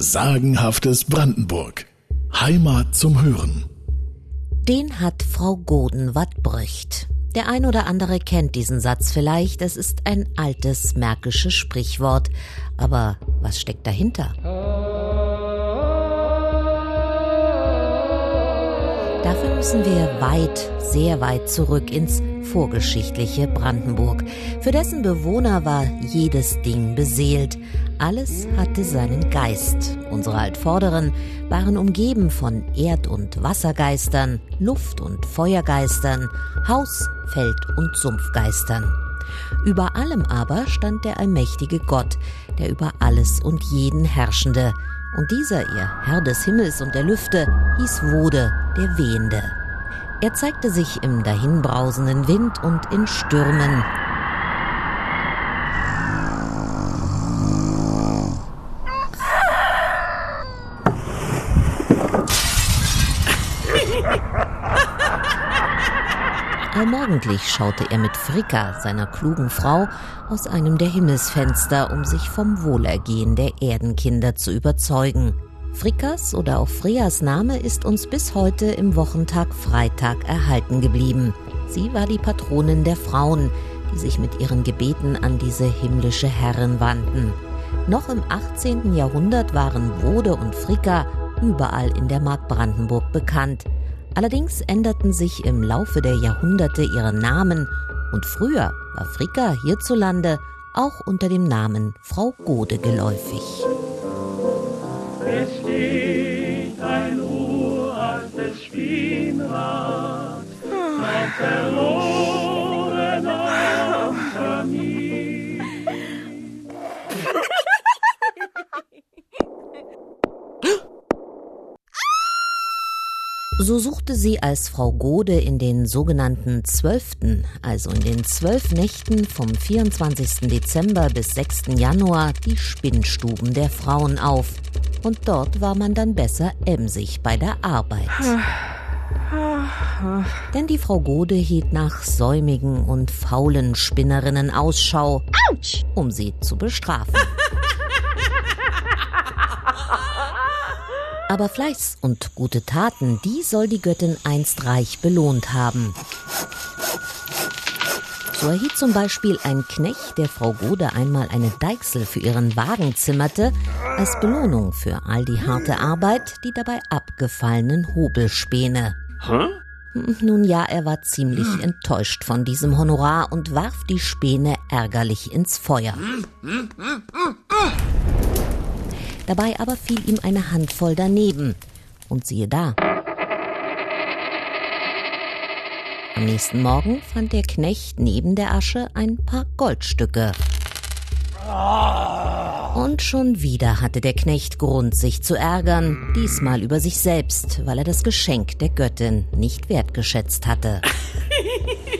Sagenhaftes Brandenburg. Heimat zum Hören. Den hat Frau Goden Wattbrücht. Der ein oder andere kennt diesen Satz vielleicht. Es ist ein altes märkisches Sprichwort. Aber was steckt dahinter? Dafür müssen wir weit, sehr weit zurück ins vorgeschichtliche Brandenburg. Für dessen Bewohner war jedes Ding beseelt. Alles hatte seinen Geist. Unsere Altvorderen waren umgeben von Erd- und Wassergeistern, Luft- und Feuergeistern, Haus-, Feld- und Sumpfgeistern. Über allem aber stand der allmächtige Gott, der über alles und jeden herrschende. Und dieser, ihr Herr des Himmels und der Lüfte, hieß Wode, der Wehende. Er zeigte sich im dahinbrausenden Wind und in Stürmen, Allmorgendlich schaute er mit Fricka, seiner klugen Frau, aus einem der Himmelsfenster, um sich vom Wohlergehen der Erdenkinder zu überzeugen. Frickas oder auch Freas Name ist uns bis heute im Wochentag Freitag erhalten geblieben. Sie war die Patronin der Frauen, die sich mit ihren Gebeten an diese himmlische Herrin wandten. Noch im 18. Jahrhundert waren Wode und Fricka überall in der Mark Brandenburg bekannt. Allerdings änderten sich im Laufe der Jahrhunderte ihre Namen und früher war Fricka hierzulande auch unter dem Namen Frau Gode geläufig. Es steht ein uraltes Spinnrad auf So suchte sie als Frau Gode in den sogenannten Zwölften, also in den zwölf Nächten vom 24. Dezember bis 6. Januar, die Spinnstuben der Frauen auf. Und dort war man dann besser emsig bei der Arbeit. Denn die Frau Gode hielt nach säumigen und faulen Spinnerinnen Ausschau, um sie zu bestrafen. Aber Fleiß und gute Taten, die soll die Göttin einst reich belohnt haben. So erhielt zum Beispiel ein Knecht der Frau Gode einmal eine Deichsel für ihren Wagen zimmerte, als Belohnung für all die harte Arbeit, die dabei abgefallenen Hobelspäne. Hä? Nun ja, er war ziemlich enttäuscht von diesem Honorar und warf die Späne ärgerlich ins Feuer. Dabei aber fiel ihm eine Handvoll daneben. Und siehe da. Am nächsten Morgen fand der Knecht neben der Asche ein paar Goldstücke. Und schon wieder hatte der Knecht Grund, sich zu ärgern, diesmal über sich selbst, weil er das Geschenk der Göttin nicht wertgeschätzt hatte.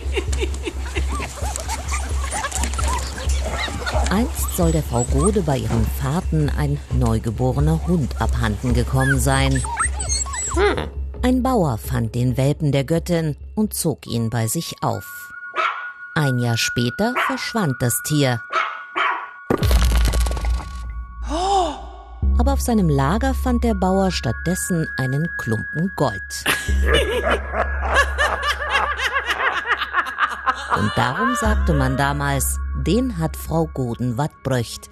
Einst soll der Frau Gode bei ihren Fahrten ein neugeborener Hund abhanden gekommen sein. Ein Bauer fand den Welpen der Göttin und zog ihn bei sich auf. Ein Jahr später verschwand das Tier. Aber auf seinem Lager fand der Bauer stattdessen einen Klumpen Gold. Und darum sagte man damals, den hat Frau Goden Wattbröcht.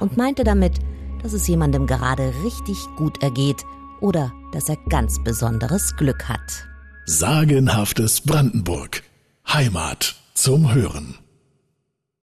Und meinte damit, dass es jemandem gerade richtig gut ergeht oder dass er ganz besonderes Glück hat. Sagenhaftes Brandenburg. Heimat zum Hören.